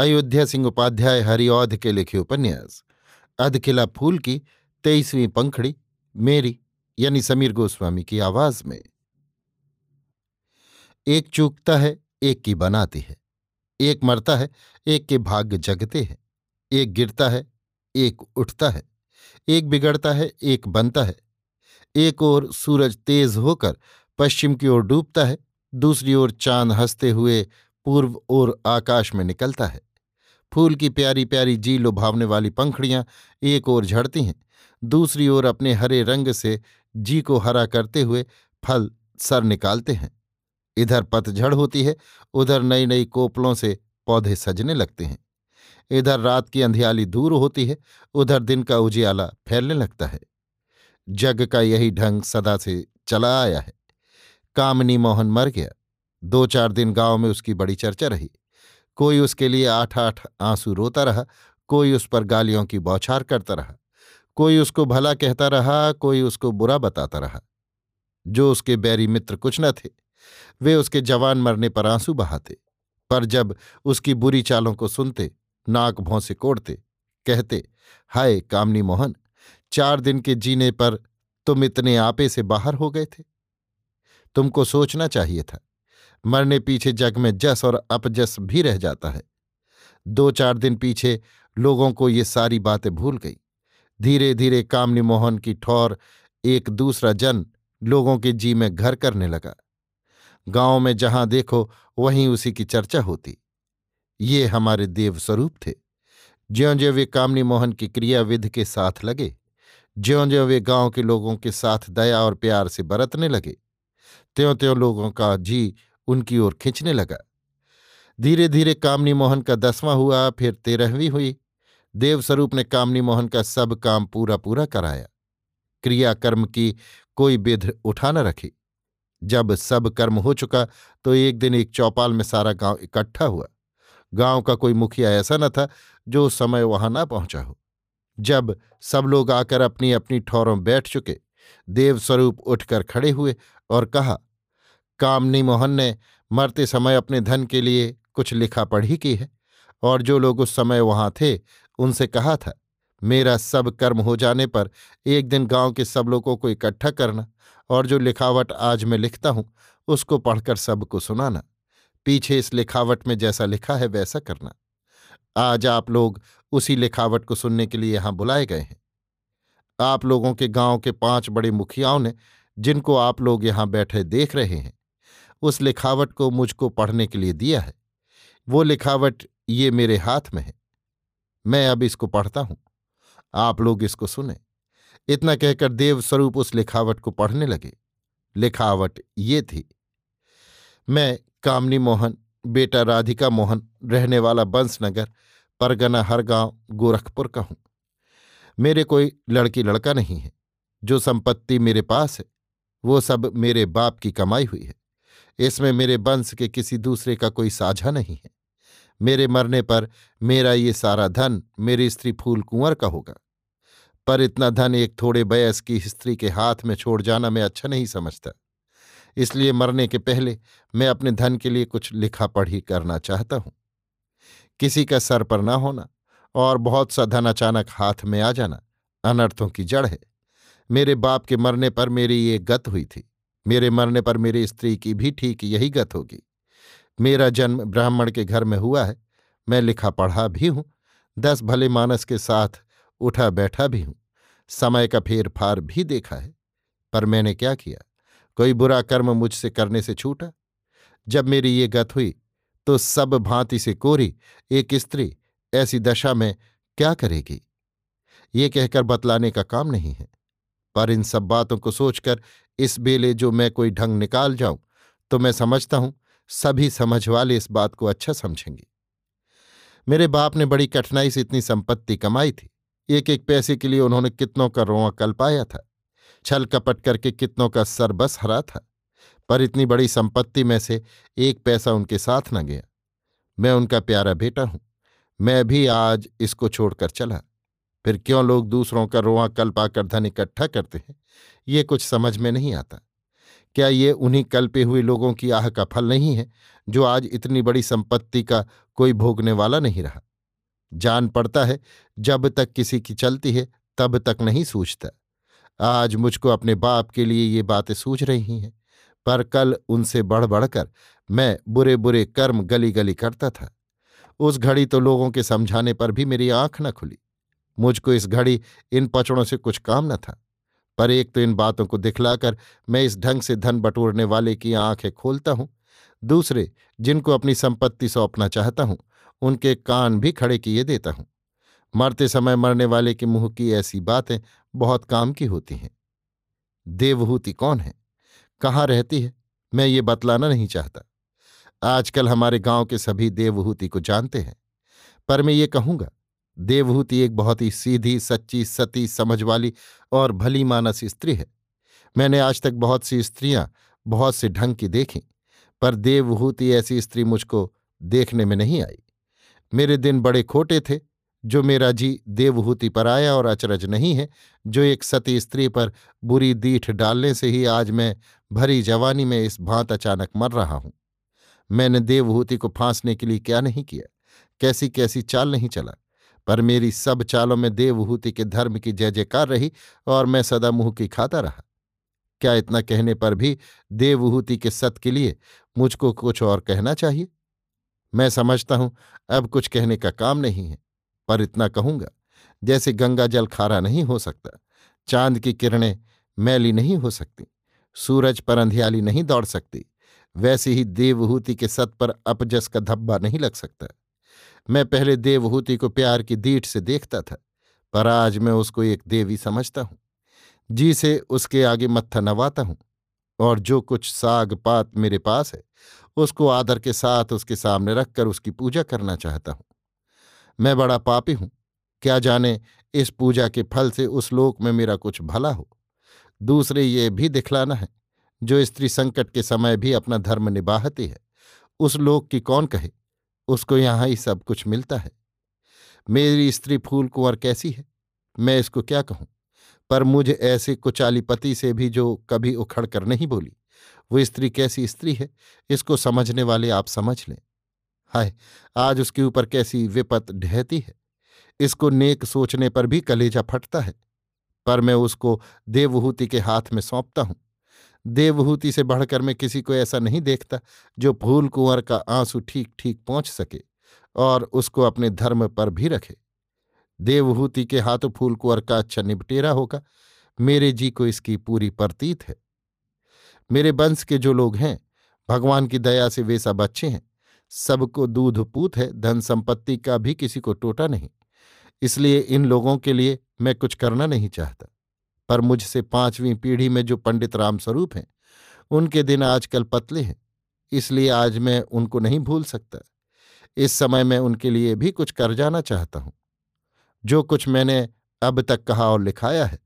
अयोध्या सिंह उपाध्याय हरिऔध के लिखे उपन्यास अधकिला फूल की तेईसवीं पंखड़ी, मेरी, यानी समीर गोस्वामी की आवाज़ में। एक चूकता है, एक की बनाती है, एक मरता है, एक के भाग्य जगते हैं, एक गिरता है, एक उठता है, एक बिगड़ता है, एक बनता है, एक ओर सूरज तेज होकर पश्चिम की ओर डूबता है, दूसरी ओर चाँद हँसते हुए पूर्व ओर आकाश में निकलता है। फूल की प्यारी प्यारी जी लुभावने वाली पंखड़ियाँ एक ओर झड़ती हैं, दूसरी ओर अपने हरे रंग से जी को हरा करते हुए फल सर निकालते हैं। इधर पतझड़ होती है, उधर नई नई कोपलों से पौधे सजने लगते हैं। इधर रात की अंधियाली दूर होती है, उधर दिन का उजियाला फैलने लगता है। जग का यही ढंग सदा से चला आया है। कामनी मोहन मर गया। दो चार दिन गाँव में उसकी बड़ी चर्चा रही। कोई उसके लिए आठ आठ आँसू रोता रहा, कोई उस पर गालियों की बौछार करता रहा, कोई उसको भला कहता रहा, कोई उसको बुरा बताता रहा। जो उसके बैरी मित्र कुछ न थे, वे उसके जवान मरने पर आँसू बहाते, पर जब उसकी बुरी चालों को सुनते, नाक भौं से कोड़ते, कहते, हाय कामनी मोहन, चार दिन के जीने पर तुम इतने आपे से बाहर हो गए थे। तुमको सोचना चाहिए था मरने पीछे जग में जस और अपजस भी रह जाता है। दो चार दिन पीछे लोगों को ये सारी बातें भूल गई। धीरे धीरे कामनी मोहन की ठौर एक दूसरा जन लोगों के जी में घर करने लगा। गाँव में जहाँ देखो वहीं उसी की चर्चा होती। ये हमारे देव स्वरूप थे। ज्यो ज्यो वे कामनी मोहन की क्रियाविध के साथ लगे ज्यो ज्यो वे गाँव के लोगों के साथ दया और प्यार से बरतने लगे त्यों त्यों लोगों का जी उनकी ओर खींचने लगा। धीरे धीरे कामनी मोहन का दसवां हुआ, फिर तेरहवीं हुई। देवस्वरूप ने कामनी मोहन का सब काम पूरा पूरा कराया। क्रियाकर्म की कोई बिध उठा न रखी। जब सब कर्म हो चुका तो एक दिन एक चौपाल में सारा गाँव इकट्ठा हुआ। गाँव का कोई मुखिया ऐसा न था, जो समय वहाँ ना पहुँचा हो। जब सब लोग आकर अपनी अपनी ठौरों बैठ चुके, देवस्वरूप उठकर खड़े हुए और कहा कामनी मोहन ने मरते समय अपने धन के लिए कुछ लिखा पढ़ी की है, और जो लोग उस समय वहाँ थे, उनसे कहा था, मेरा सब कर्म हो जाने पर एक दिन गाँव के सब लोगों को इकट्ठा करना, और जो लिखावट आज मैं लिखता हूँ, उसको पढ़कर सबको सुनाना। पीछे इस लिखावट में जैसा लिखा है, वैसा करना। आज आप लोग उसी लिखावट को सुनने के लिए यहाँ बुलाए गए हैं। आप लोगों के गाँव के पाँच बड़े मुखियाओं ने, जिनको आप लोग यहाँ बैठे देख रहे हैं उस लिखावट को मुझको पढ़ने के लिए दिया है। वो लिखावट ये मेरे हाथ में है। मैं अब इसको पढ़ता हूँ। आप लोग इसको सुने। इतना कहकर देव स्वरूप उस लिखावट को पढ़ने लगे। लिखावट ये थी, मैं कामनी मोहन, बेटा राधिका मोहन, रहने वाला बंसनगर, परगना हरगांव गोरखपुर का हूँ। मेरे कोई लड़की लड़का नहीं है। जो संपत्ति मेरे पास है, वो सब मेरे बाप की कमाई हुई है। इसमें मेरे वंश के किसी दूसरे का कोई साझा नहीं है। मेरे मरने पर मेरा ये सारा धन मेरी स्त्री फूल कुंवर का होगा। पर इतना धन एक थोड़े बयस की स्त्री के हाथ में छोड़ जाना मैं अच्छा नहीं समझता। इसलिए मरने के पहले मैं अपने धन के लिए कुछ लिखा पढ़ी करना चाहता हूँ। किसी का सर पर ना होना और बहुत सा धन अचानक हाथ में आ जाना अनर्थों की जड़ है। मेरे बाप के मरने पर मेरी ये गत हुई थी। मेरे मरने पर मेरी स्त्री की भी ठीक यही गत होगी। मेरा जन्म ब्राह्मण के घर में हुआ है। मैं लिखा पढ़ा भी हूँ। दस भले मानस के साथ उठा बैठा भी हूँ। समय का फेर फार भी देखा है। पर मैंने क्या किया? कोई बुरा कर्म मुझसे करने से छूटा? जब मेरी ये गत हुई तो सब भांति से कोरी एक स्त्री ऐसी दशा में क्या करेगी? ये कहकर बतलाने का काम नहीं है। पर इन सब बातों को सोचकर, इस बेले जो मैं कोई ढंग निकाल जाऊँ तो मैं समझता हूँ, सभी समझ वाले इस बात को अच्छा समझेंगे। मेरे बाप ने बड़ी कठिनाई से इतनी संपत्ति कमाई थी। एक एक पैसे के लिए उन्होंने कितनों का रोआ कल पाया था, छल कपट करके कितनों का सर बस हरा था, पर इतनी बड़ी संपत्ति में से एक पैसा उनके साथ न गया। मैं उनका प्यारा बेटा हूँ, मैं भी आज इसको छोड़कर चला। फिर क्यों लोग दूसरों का रोआ कल पाकर धन इकट्ठा करते हैं? ये कुछ समझ में नहीं आता। क्या ये उन्हीं कल्पे हुए लोगों की आह का फल नहीं है, जो आज इतनी बड़ी संपत्ति का कोई भोगने वाला नहीं रहा? जान पड़ता है, जब तक किसी की चलती है, तब तक नहीं सूझता। आज मुझको अपने बाप के लिए ये बातें सूझ रही हैं, पर कल उनसे बढ़ बढ़कर मैं बुरे बुरे कर्म गली गली करता था। उस घड़ी तो लोगों के समझाने पर भी मेरी आँख न खुली। मुझको इस घड़ी इन पचड़ों से कुछ काम न था। पर एक तो इन बातों को दिखलाकर मैं इस ढंग से धन बटोरने वाले की आँखें खोलता हूँ। दूसरे, जिनको अपनी संपत्ति सौंपना चाहता हूँ, उनके कान भी खड़े किए देता हूँ। मरते समय मरने वाले के मुँह की ऐसी बातें बहुत काम की होती हैं। देवहूति कौन है? कहाँ रहती है? मैं ये बतलाना नहीं चाहता। आजकल हमारे गाँव के सभी देवहूति को जानते हैं। पर मैं ये कहूँगा देवहूति एक बहुत ही सीधी, सच्ची, सती समझ वाली और भली मानस स्त्री है। मैंने आज तक बहुत सी स्त्रियाँ बहुत से ढंग की देखी, पर देवहूति ऐसी स्त्री मुझको देखने में नहीं आई। मेरे दिन बड़े खोटे थे, जो मेरा जी देवहूति पर आया और अचरज नहीं है, जो एक सती स्त्री पर बुरी दीठ डालने से ही आज मैं भरी जवानी में इस भांत अचानक मर रहा हूँ। मैंने देवहूति को फांसने के लिए क्या नहीं किया? कैसी कैसी चाल नहीं चला? पर मेरी सब चालों में देवहूति के धर्म की जय जयकार रही और मैं सदा मुँह की खाता रहा। क्या इतना कहने पर भी देवहूति के सत के लिए मुझको कुछ और कहना चाहिए? मैं समझता हूँ अब कुछ कहने का काम नहीं है, पर इतना कहूँगा, जैसे गंगा जल खारा नहीं हो सकता, चाँद की किरणें मैली नहीं हो सकती, सूरज पर अंधियाली नहीं दौड़ सकती, वैसे ही देवहूति के सत पर अपजस का धब्बा नहीं लग सकता। मैं पहले देवहूति को प्यार की दीठ से देखता था, पर आज मैं उसको एक देवी समझता हूँ। जी से उसके आगे मत्था नवाता हूँ, और जो कुछ साग पात मेरे पास है, उसको आदर के साथ उसके सामने रखकर उसकी पूजा करना चाहता हूँ। मैं बड़ा पापी हूँ। क्या जाने इस पूजा के फल से उस लोक में मेरा कुछ भला हो? दूसरे ये भी दिखलाना है, जो स्त्री संकट के समय भी अपना धर्म निभाती है। उस लोक की कौन कहे? उसको यहाँ ही सब कुछ मिलता है। मेरी स्त्री फूल कुंवर कैसी है? मैं इसको क्या कहूँ? पर मुझे ऐसे कुचाली पति से भी जो कभी उखड़ कर नहीं बोली। वो स्त्री कैसी स्त्री है? इसको समझने वाले आप समझ लें। हाय, आज उसके ऊपर कैसी विपत ढहती है। इसको नेक सोचने पर भी कलेजा फटता है। पर मैं उसको देवहूति के हाथ में सौंपता हूँ। देवहूति से बढ़कर मैं किसी को ऐसा नहीं देखता, जो फूल कुंवर का आँसू ठीक ठीक पहुँच सके और उसको अपने धर्म पर भी रखे। देवहूति के हाथों फूल कुंवर का अच्छा निपटेरा होगा। मेरे जी को इसकी पूरी प्रतीत है। मेरे वंश के जो लोग हैं, भगवान की दया से वे सब अच्छे हैं। सबको दूध पूत है, धन संपत्ति का भी किसी को टोटा नहीं। इसलिए इन लोगों के लिए मैं कुछ करना नहीं चाहता। पर मुझसे पांचवीं पीढ़ी में जो पंडित रामस्वरूप हैं, उनके दिन आजकल पतले हैं, इसलिए आज मैं उनको नहीं भूल सकता। इस समय मैं उनके लिए भी कुछ कर जाना चाहता हूँ। जो कुछ मैंने अब तक कहा और लिखाया है,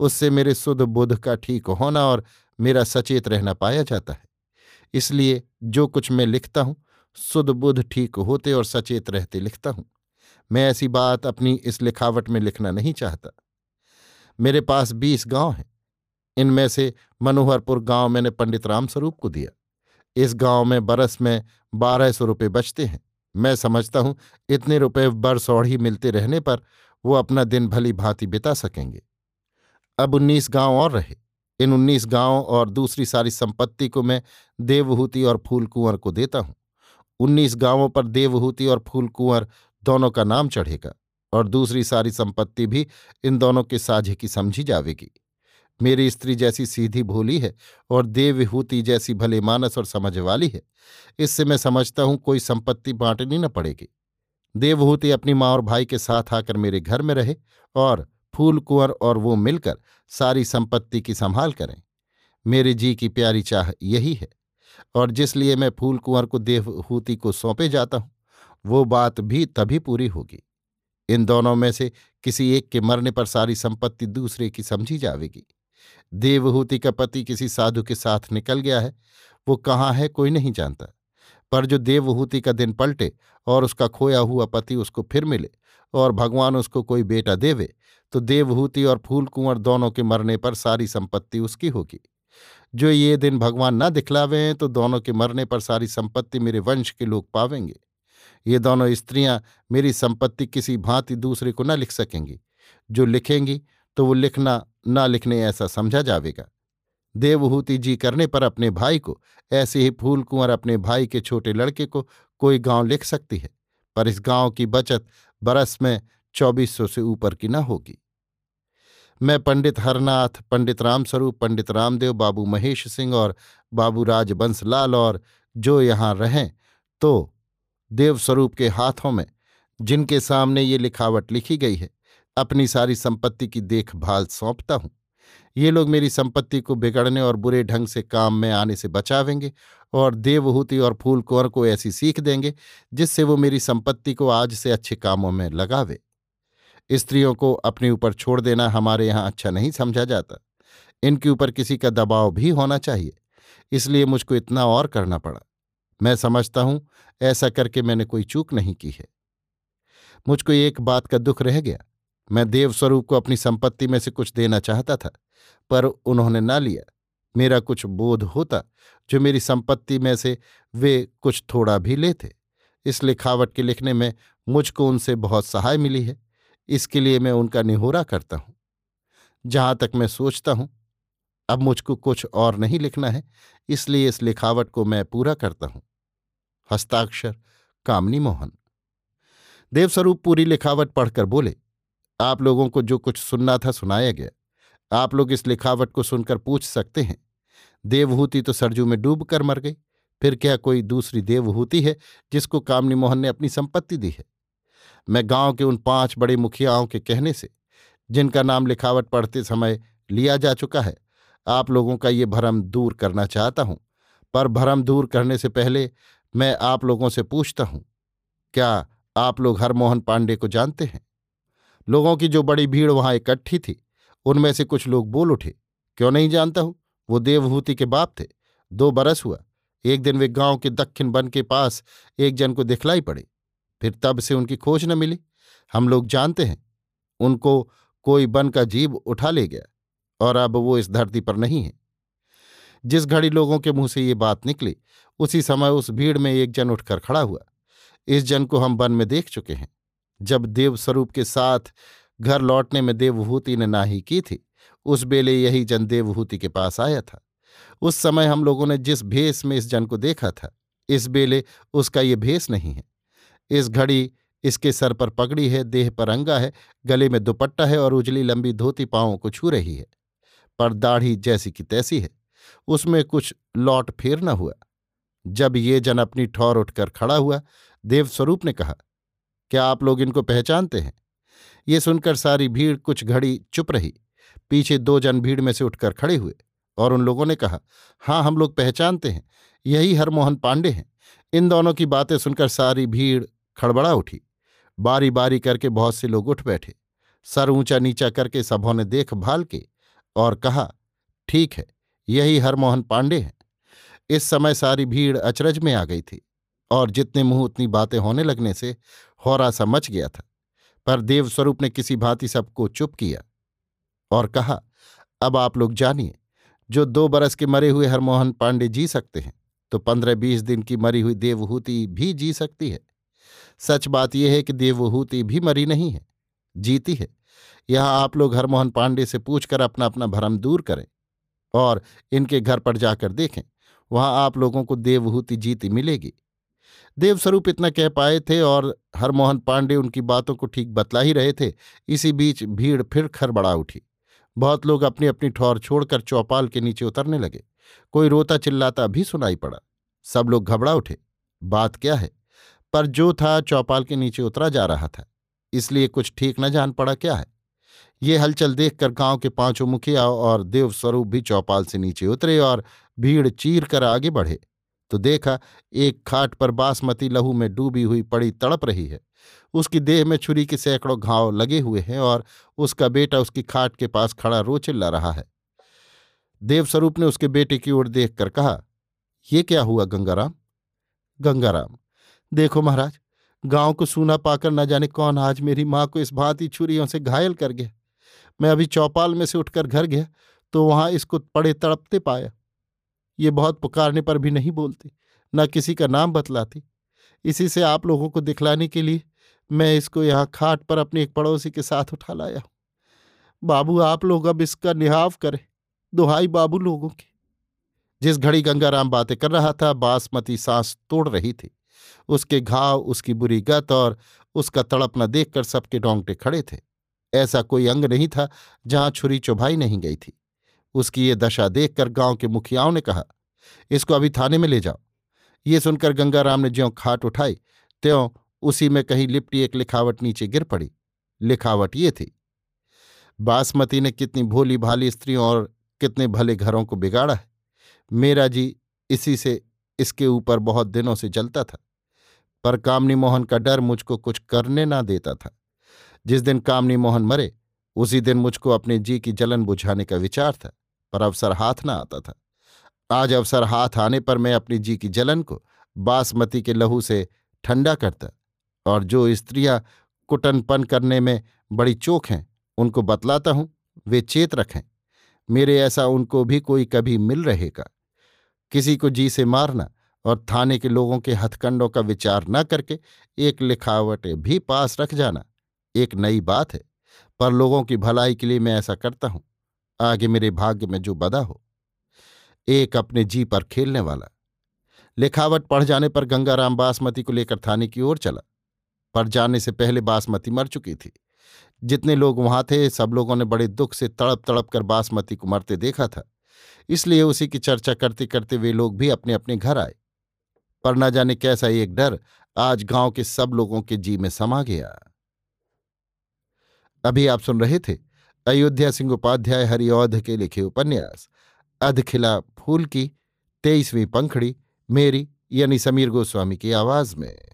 उससे मेरे सुध बुध का ठीक होना और मेरा सचेत रहना पाया जाता है। इसलिए जो कुछ मैं लिखता हूँ सुध बुध ठीक होते और सचेत रहते लिखता हूँ। मैं ऐसी बात अपनी इस लिखावट में लिखना नहीं चाहता। मेरे पास बीस गाँव हैं। इनमें से मनोहरपुर गाँव मैंने पंडित रामस्वरूप को दिया। इस गाँव में बरस में बारह सौ रुपये बचते हैं। मैं समझता हूँ इतने रुपए बरसौढ़ी मिलते रहने पर वो अपना दिन भली भांति बिता सकेंगे। अब उन्नीस गाँव और रहे। इन उन्नीस गाँव और दूसरी सारी संपत्ति को मैं देवहूति और फूल कुंवर को देता हूँ। उन्नीस गाँवों पर देवहूति और फूल कुंवर दोनों का नाम चढ़ेगा। और दूसरी सारी संपत्ति भी इन दोनों के साझे की समझी जावेगी। मेरी स्त्री जैसी सीधी भोली है और देवहूति जैसी भले मानस और समझ वाली है, इससे मैं समझता हूँ कोई संपत्ति बांटनी न पड़ेगी। देवहूति अपनी माँ और भाई के साथ आकर मेरे घर में रहे और फूल कुंवर और वो मिलकर सारी संपत्ति की संभाल करें। मेरे जी की प्यारी चाह यही है और जिसलिए मैं फूल कुंवर को देवहूति को सौंपे जाता हूँ, वो बात भी तभी पूरी होगी। इन दोनों में से किसी एक के मरने पर सारी संपत्ति दूसरे की समझी जाएगी देवहूति का पति किसी साधु के साथ निकल गया है, वो कहाँ है कोई नहीं जानता। पर जो देवहूति का दिन पलटे और उसका खोया हुआ पति उसको फिर मिले और भगवान उसको कोई बेटा देवे तो देवहूति और फूल कुंवर दोनों के मरने पर सारी संपत्ति उसकी होगी। जो ये दिन भगवान न दिखलावे तो दोनों के मरने पर सारी संपत्ति मेरे वंश के लोग पावेंगे। ये दोनों स्त्रियाँ मेरी संपत्ति किसी भांति दूसरे को न लिख सकेंगी। जो लिखेंगी तो वो लिखना, ना लिखने ऐसा समझा जाएगा देवहूति जी करने पर अपने भाई को, ऐसे ही फूल कुंवर अपने भाई के छोटे लड़के को कोई गाँव लिख सकती है, पर इस गाँव की बचत बरस में चौबीस सौ से ऊपर की न होगी। मैं पंडित हरनाथ, पंडित रामस्वरूप, पंडित रामदेव, बाबू महेश सिंह और बाबू राज बंसलाल और जो यहाँ रहें तो देवस्वरूप के हाथों में, जिनके सामने ये लिखावट लिखी गई है, अपनी सारी संपत्ति की देखभाल सौंपता हूँ। ये लोग मेरी संपत्ति को बिगड़ने और बुरे ढंग से काम में आने से बचावेंगे और देवहूति और फूल कुंवर को ऐसी सीख देंगे, जिससे वो मेरी संपत्ति को आज से अच्छे कामों में लगावे। स्त्रियों को अपने ऊपर छोड़ देना हमारे यहाँ अच्छा नहीं समझा जाता। इनके ऊपर किसी का दबाव भी होना चाहिए, इसलिए मुझको इतना और करना पड़ा। मैं समझता हूँ, ऐसा करके मैंने कोई चूक नहीं की है। मुझको एक बात का दुख रह गया। मैं देवस्वरूप को अपनी संपत्ति में से कुछ देना चाहता था, पर उन्होंने ना लिया। मेरा कुछ बोध होता, जो मेरी संपत्ति में से वे कुछ थोड़ा भी लेते। इस लिखावट के लिखने में मुझको उनसे बहुत सहाय मिली है। इसके लिए मैं उनका निहोरा करता हूँ। जहाँ तक मैं सोचता हूँ, अब मुझको कुछ और नहीं लिखना है, इसलिए इस लिखावट को मैं पूरा करता हूँ। हस्ताक्षर, कामनी मोहन। देवस्वरूप पूरी लिखावट पढ़कर बोले, आप लोगों को जो कुछ सुनना था सुनाया गया। आप लोग इस लिखावट को सुनकर पूछ सकते हैं। देवहूति तो सरजू में डूब कर मर गई। फिर क्या कोई दूसरी देवहूति है जिसको कामनी मोहन ने अपनी संपत्ति दी है? मैं गाँव के उन पाँच बड़े मुखियाओं के कहने से, जिनका नाम लिखावट पढ़ते समय लिया जा चुका है, आप लोगों का ये भरम दूर करना चाहता हूँ। पर भरम दूर करने से पहले मैं आप लोगों से पूछता हूँ, क्या आप लोग हरमोहन पांडे को जानते हैं? लोगों की जो बड़ी भीड़ वहाँ इकट्ठी थी, उनमें से कुछ लोग बोल उठे, क्यों नहीं जानता हूँ? वो देवहूति के बाप थे। दो बरस हुआ, एक दिन वे गाँव के दक्षिण वन के पास एक जन को दिखलाई पड़े, फिर तब से उनकी खोज न मिली। हम लोग जानते हैं, उनको कोई बन का जीव उठा ले गया, और अब वो इस धरती पर नहीं है। जिस घड़ी लोगों के मुँह से ये बात निकली, उसी समय उस भीड़ में एक जन उठकर खड़ा हुआ। इस जन को हम वन में देख चुके हैं। जब देवस्वरूप के साथ घर लौटने में देवभूति ने नाही की थी, उस बेले यही जन देवभूति के पास आया था। उस समय हम लोगों ने जिस भेस में इस जन को देखा था, इस बेले उसका ये भेस नहीं है। इस घड़ी इसके सर पर पगड़ी है, देह पर अंगा है, गले में दुपट्टा है और उजली लंबी धोती पांवों को छू रही है। पर दाढ़ी जैसी की तैसी है। उसमें कुछ लौट फेर न हुआ। जब ये जन अपनी ठौर उठकर खड़ा हुआ, देवस्वरूप ने कहा, क्या आप लोग इनको पहचानते हैं? ये सुनकर सारी भीड़ कुछ घड़ी चुप रही। पीछे दो जन भीड़ में से उठकर खड़े हुए और उन लोगों ने कहा हाँ हम लोग पहचानते हैं। यही हरमोहन पांडे हैं। इन दोनों की बातें सुनकर सारी भीड़ खड़बड़ा उठी। बारी बारी करके बहुत से लोग उठ बैठे। सर ऊँचा नीचा करके सबों ने देखभाल के और कहा, ठीक है। यही हरमोहन पांडे हैं। इस समय सारी भीड़ अचरज में आ गई थी और जितने मुँह उतनी बातें होने लगने से होरा सा मच गया था, पर देवस्वरूप ने किसी भांति सबको चुप किया और कहा, अब आप लोग जानिए, जो दो बरस के मरे हुए हरमोहन पांडे जी सकते हैं तो पंद्रह बीस दिन की मरी हुई देवहूति भी जी सकती है। सच बात यह है कि देवहूति भी मरी नहीं है, जीती है। यहाँ आप लोग हरमोहन पांडे से पूछकर अपना अपना भरम दूर करें। और इनके घर पर जाकर देखें, वहाँ आप लोगों को देवहूति जीती मिलेगी। देवस्वरूप इतना कह पाए थे और हरमोहन पांडे उनकी बातों को ठीक बतला ही रहे थे, इसी बीच भीड़ फिर खरबड़ा उठी। बहुत लोग अपनी अपनी ठौर छोड़कर चौपाल के नीचे उतरने लगे। कोई रोता चिल्लाता भी सुनाई पड़ा। सब लोग घबरा उठे। बात क्या है? पर जो था चौपाल के नीचे उतरा जा रहा था। इसलिए कुछ ठीक न जान पड़ा क्या है? ये हलचल देखकर गाँव के पाँचों मुखिया और देवस्वरूप भी चौपाल से नीचे उतरे और भीड़ चीर कर आगे बढ़े। तो देखा, एक खाट पर बासमती लहू में डूबी हुई पड़ी तड़प रही है। उसकी देह में छुरी के सैकड़ों घाव लगे हुए हैं और उसका बेटा उसकी खाट के पास खड़ा रो चिल्ला रहा है। देवस्वरूप ने उसके बेटे की ओर देखकर कहा, ये क्या हुआ गंगाराम? गंगाराम, देखो महाराज, गाँव को सूना पाकर न जाने कौन आज मेरी माँ को इस भांति छुरियों से घायल कर गया। मैं अभी चौपाल में से उठकर घर गया तो वहाँ इसको पड़े तड़पते पाया। ये बहुत पुकारने पर भी नहीं बोलती, न किसी का नाम बतलाती। इसी से आप लोगों को दिखलाने के लिए मैं इसको यहाँ खाट पर अपने एक पड़ोसी के साथ उठा लाया हूँ। बाबू, आप लोग अब इसका निहाव करें, दुहाई बाबू लोगों की। जिस घड़ी गंगाराम बातें कर रहा था, बासमती सांस तोड़ रही थी। उसके घाव, उसकी बुरी गत और उसका तड़पना देखकर सबके डोंगटे खड़े थे। ऐसा कोई अंग नहीं था जहाँ छुरी चुभाई नहीं गई थी। उसकी ये दशा देखकर गाँव के मुखियाओं ने कहा, इसको अभी थाने में ले जाओ। ये सुनकर गंगाराम ने ज्यों खाट उठाई, त्यों उसी में कहीं लिपटी एक लिखावट नीचे गिर पड़ी। लिखावट ये थी, बासमती ने कितनी भोली भाली स्त्रियों और कितने भले घरों को बिगाड़ा है। मेरा जी इसी से इसके ऊपर बहुत दिनों से जलता था, पर कामनी मोहन का डर मुझको कुछ करने ना देता था। जिस दिन कामनी मोहन मरे, उसी दिन मुझको अपने जी की जलन बुझाने का विचार था, पर अवसर हाथ ना आता था। आज अवसर हाथ आने पर मैं अपनी जी की जलन को बासमती के लहू से ठंडा करता और जो स्त्रियाँ कुटनपन करने में बड़ी चोक हैं, उनको बतलाता हूँ, वे चेत रखें। मेरे ऐसा उनको भी कोई कभी मिल रहेगा। किसी को जी से मारना और थाने के लोगों के हथकंडों का विचार न करके एक लिखावट भी पास रख जाना। एक नई बात है, पर लोगों की भलाई के लिए मैं ऐसा करता हूँ। आगे मेरे भाग्य में जो बदा हो। एक अपने जी पर खेलने वाला। लिखावट पढ़ जाने पर गंगाराम बासमती को लेकर थाने की ओर चला। पर जाने से पहले बासमती मर चुकी थी। जितने लोग वहाँ थे, सब लोगों ने बड़े दुख से तड़प तड़प कर बासमती को मरते देखा था। इसलिए उसी की चर्चा करते करते वे लोग भी अपने अपने घर आए। पर न जाने कैसा एक डर आज गाँव के सब लोगों के जी में समा गया। अभी आप सुन रहे थे अयोध्या सिंह उपाध्याय हरिऔध के लिखे उपन्यास, अधखिला फूल की तेईसवीं पंखड़ी, मेरी यानी समीर गोस्वामी की आवाज़ में।